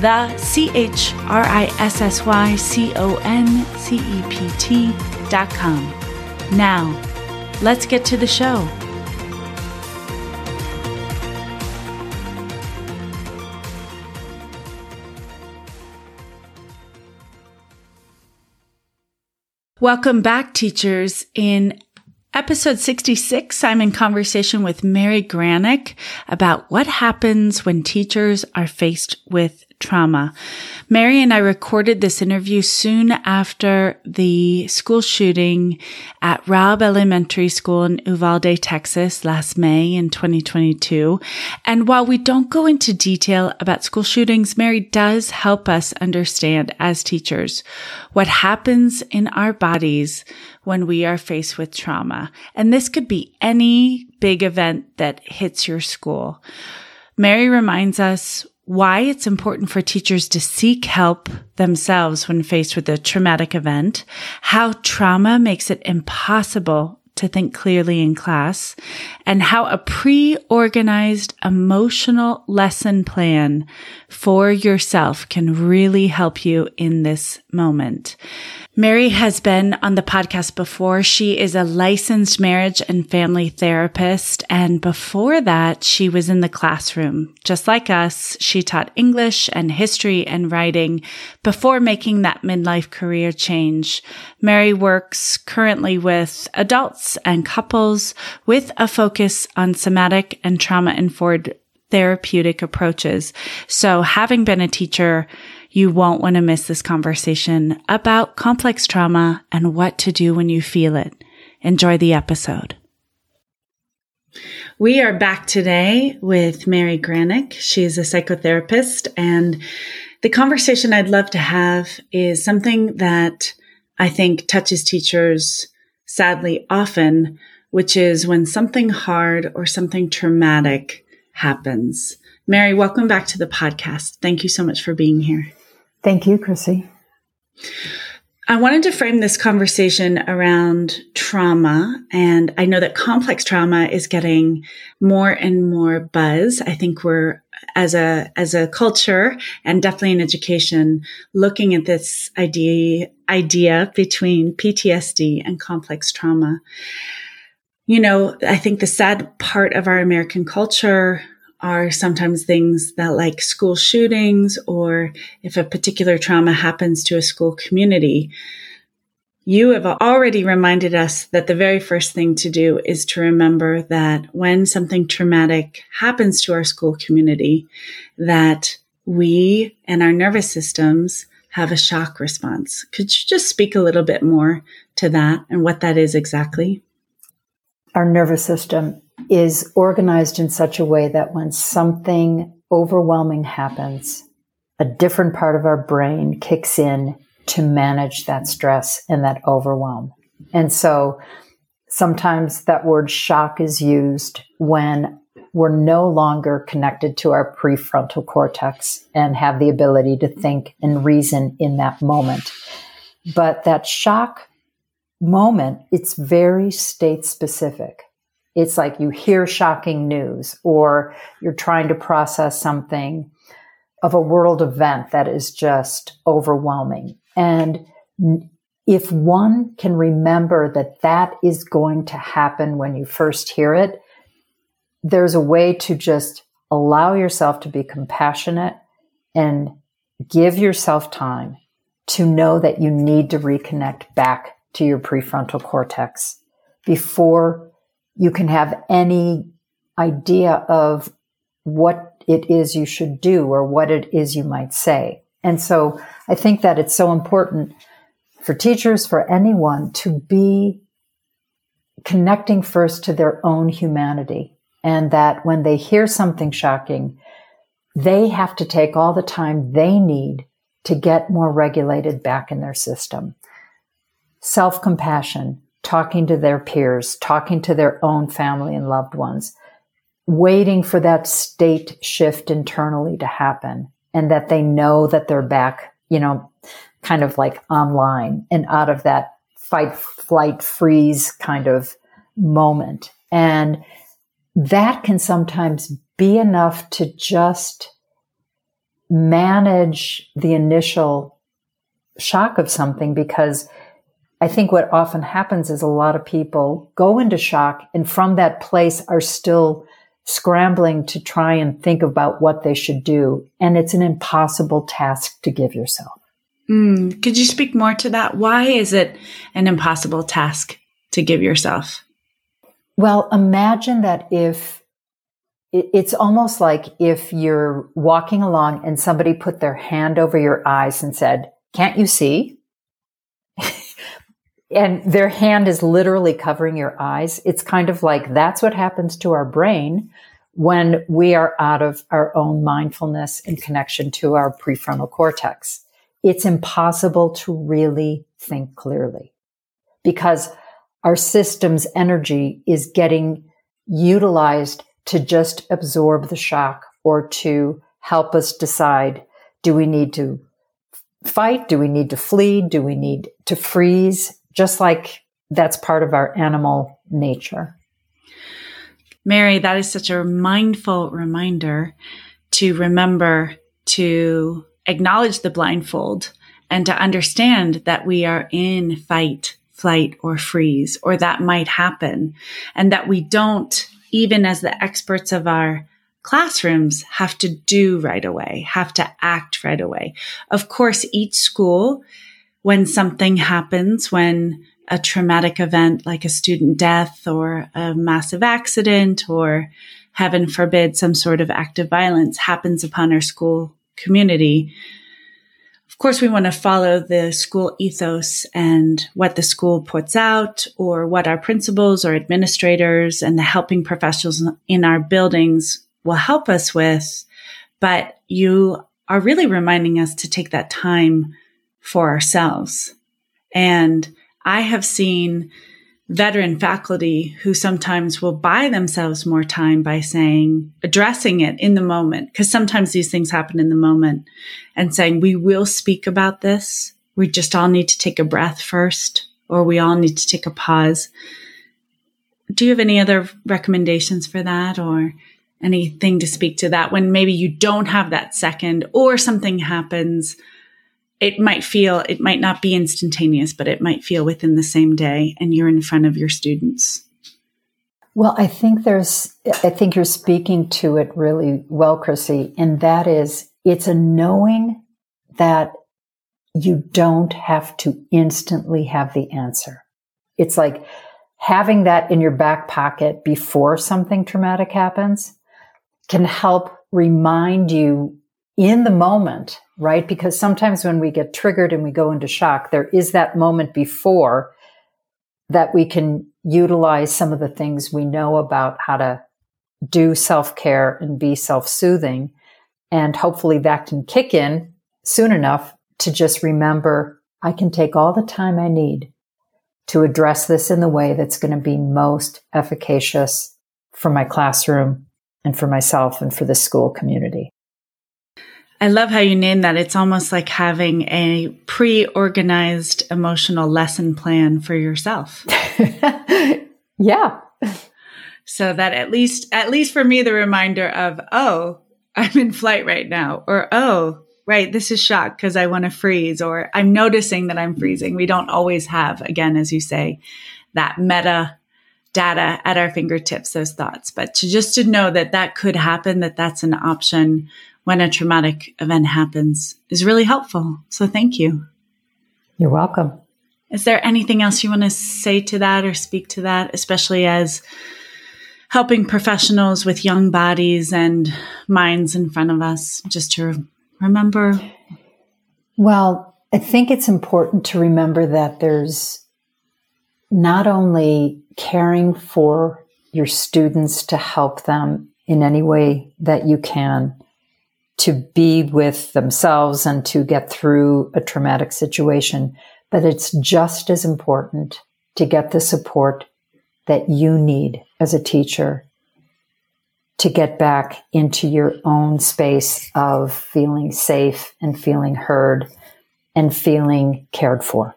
the C H R I S S Y C O N C E P T dot com. Now, let's get to the show. Welcome back, teachers. In Episode 66, I'm in conversation with Mary Granick about what happens when teachers are faced with trauma. Mary and I recorded this interview soon after the school shooting at Robb Elementary School in Uvalde, Texas last May in 2022. And while we don't go into detail about school shootings, Mary does help us understand as teachers what happens in our bodies when we are faced with trauma. And this could be any big event that hits your school. Mary reminds us why it's important for teachers to seek help themselves when faced with a traumatic event, how trauma makes it impossible to think clearly in class, and how a pre-organized emotional lesson plan for yourself can really help you in this moment. Mary has been on the podcast before. She is a licensed marriage and family therapist. And before that, she was in the classroom. Just like us, she taught English and history and writing before making that midlife career change. Mary works currently with adults and couples with a focus on somatic and trauma informed therapeutic approaches. So having been a teacher, you won't want to miss this conversation about complex trauma and what to do when you feel it. Enjoy the episode. We are back today with Mary Granick. She's a psychotherapist, and the conversation I'd love to have is something that I think touches teachers sadly often, which is when something hard or something traumatic happens. Mary, welcome back to the podcast. Thank you so much for being here. Thank you, Chrissy. I wanted to frame this conversation around trauma. And I know that complex trauma is getting more and more buzz. I think we're as a, as a culture and definitely in education looking at this idea, idea between PTSD and complex trauma. You know, I think the sad part of our American culture are sometimes things that like school shootings or if a particular trauma happens to a school community. You have already reminded us that the very first thing to do is to remember that when something traumatic happens to our school community, that we and our nervous systems have a shock response. Could you just speak a little bit more to that and what that is exactly? Our nervous system is organized in such a way that when something overwhelming happens, a different part of our brain kicks in to manage that stress and that overwhelm. And so sometimes that word shock is used when we're no longer connected to our prefrontal cortex and have the ability to think and reason in that moment. But that shock moment, it's very state specific. It's like you hear shocking news or you're trying to process something of a world event that is just overwhelming. And if one can remember that that is going to happen when you first hear it, there's a way to just allow yourself to be compassionate and give yourself time to know that you need to reconnect back to your prefrontal cortex before you can have any idea of what it is you should do or what it is you might say. And so I think that it's so important for teachers, for anyone to be connecting first to their own humanity and that when they hear something shocking, they have to take all the time they need to get more regulated back in their system. Self compassion, talking to their peers, talking to their own family and loved ones, waiting for that state shift internally to happen and that they know that they're back, you know, kind of like online and out of that fight, flight, freeze kind of moment. And that can sometimes be enough to just manage the initial shock of something because I think what often happens is a lot of people go into shock and from that place are still scrambling to try and think about what they should do. And it's an impossible task to give yourself. Mm, could you speak more to that? Why is it an impossible task to give yourself? Well, imagine that if it's almost like if you're walking along and somebody put their hand over your eyes and said, Can't you see? And their hand is literally covering your eyes. It's kind of like that's what happens to our brain when we are out of our own mindfulness and connection to our prefrontal cortex. It's impossible to really think clearly because our system's energy is getting utilized to just absorb the shock or to help us decide do we need to fight? Do we need to flee? Do we need to freeze? Just like that's part of our animal nature. Mary, that is such a mindful reminder to remember to acknowledge the blindfold and to understand that we are in fight flight or freeze, or that might happen. And that we don't, even as the experts of our classrooms, have to do right away, have to act right away. Of course, each school, when something happens, when a traumatic event like a student death or a massive accident or heaven forbid some sort of act of violence happens upon our school community, of course, we want to follow the school ethos and what the school puts out or what our principals or administrators and the helping professionals in our buildings will help us with. But you are really reminding us to take that time for ourselves. And I have seen veteran faculty who sometimes will buy themselves more time by saying, addressing it in the moment, because sometimes these things happen in the moment and saying, we will speak about this. We just all need to take a breath first, or we all need to take a pause. Do you have any other recommendations for that or anything to speak to that when maybe you don't have that second or something happens it might feel, it might not be instantaneous, but it might feel within the same day and you're in front of your students. Well, I think there's, I think you're speaking to it really well, Chrissy, and that is it's a knowing that you don't have to instantly have the answer. It's like having that in your back pocket before something traumatic happens can help remind you in the moment right? Because sometimes when we get triggered and we go into shock, there is that moment before that we can utilize some of the things we know about how to do self care and be self soothing. And hopefully that can kick in soon enough to just remember I can take all the time I need to address this in the way that's going to be most efficacious for my classroom and for myself and for the school community. I love how you name that. It's almost like having a pre organized emotional lesson plan for yourself. yeah. So that at least, at least for me, the reminder of, oh, I'm in flight right now, or oh, right, this is shock because I want to freeze, or I'm noticing that I'm freezing. We don't always have, again, as you say, that meta data at our fingertips, those thoughts, but to just to know that that could happen, that that's an option when a traumatic event happens is really helpful. So thank you. You're welcome. Is there anything else you want to say to that or speak to that, especially as helping professionals with young bodies and minds in front of us, just to remember? Well, I think it's important to remember that there's not only caring for your students to help them in any way that you can, to be with themselves and to get through a traumatic situation. But it's just as important to get the support that you need as a teacher to get back into your own space of feeling safe and feeling heard and feeling cared for.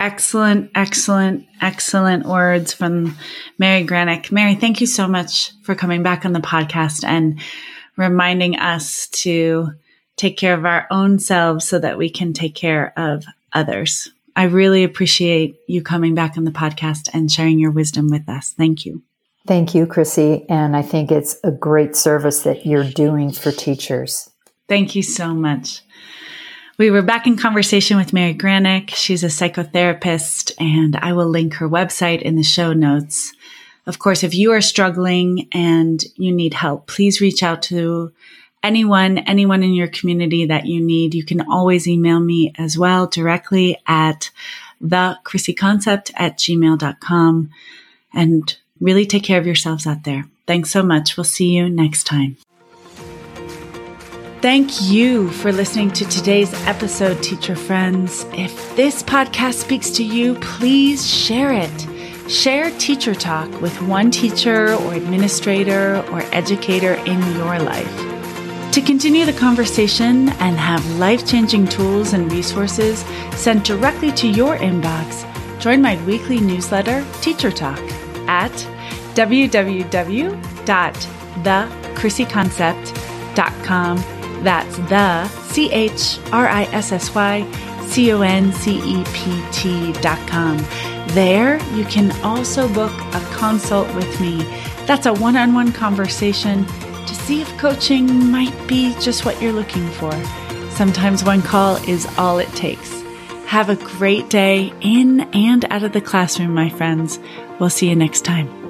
Excellent, excellent, excellent words from Mary Granick. Mary, thank you so much for coming back on the podcast and reminding us to take care of our own selves so that we can take care of others. I really appreciate you coming back on the podcast and sharing your wisdom with us. Thank you. Thank you, Chrissy. And I think it's a great service that you're doing for teachers. Thank you so much. We were back in conversation with Mary Granick. She's a psychotherapist, and I will link her website in the show notes. Of course, if you are struggling and you need help, please reach out to anyone, anyone in your community that you need. You can always email me as well directly at the Chrissy Concept at gmail.com and really take care of yourselves out there. Thanks so much. We'll see you next time. Thank you for listening to today's episode, teacher friends. If this podcast speaks to you, please share it. Share Teacher Talk with one teacher or administrator or educator in your life. To continue the conversation and have life changing tools and resources sent directly to your inbox, join my weekly newsletter, Teacher Talk, at www.thechrissyconcept.com that's the C H R I S S Y C O N C E P T dot com. There, you can also book a consult with me. That's a one on one conversation to see if coaching might be just what you're looking for. Sometimes one call is all it takes. Have a great day in and out of the classroom, my friends. We'll see you next time.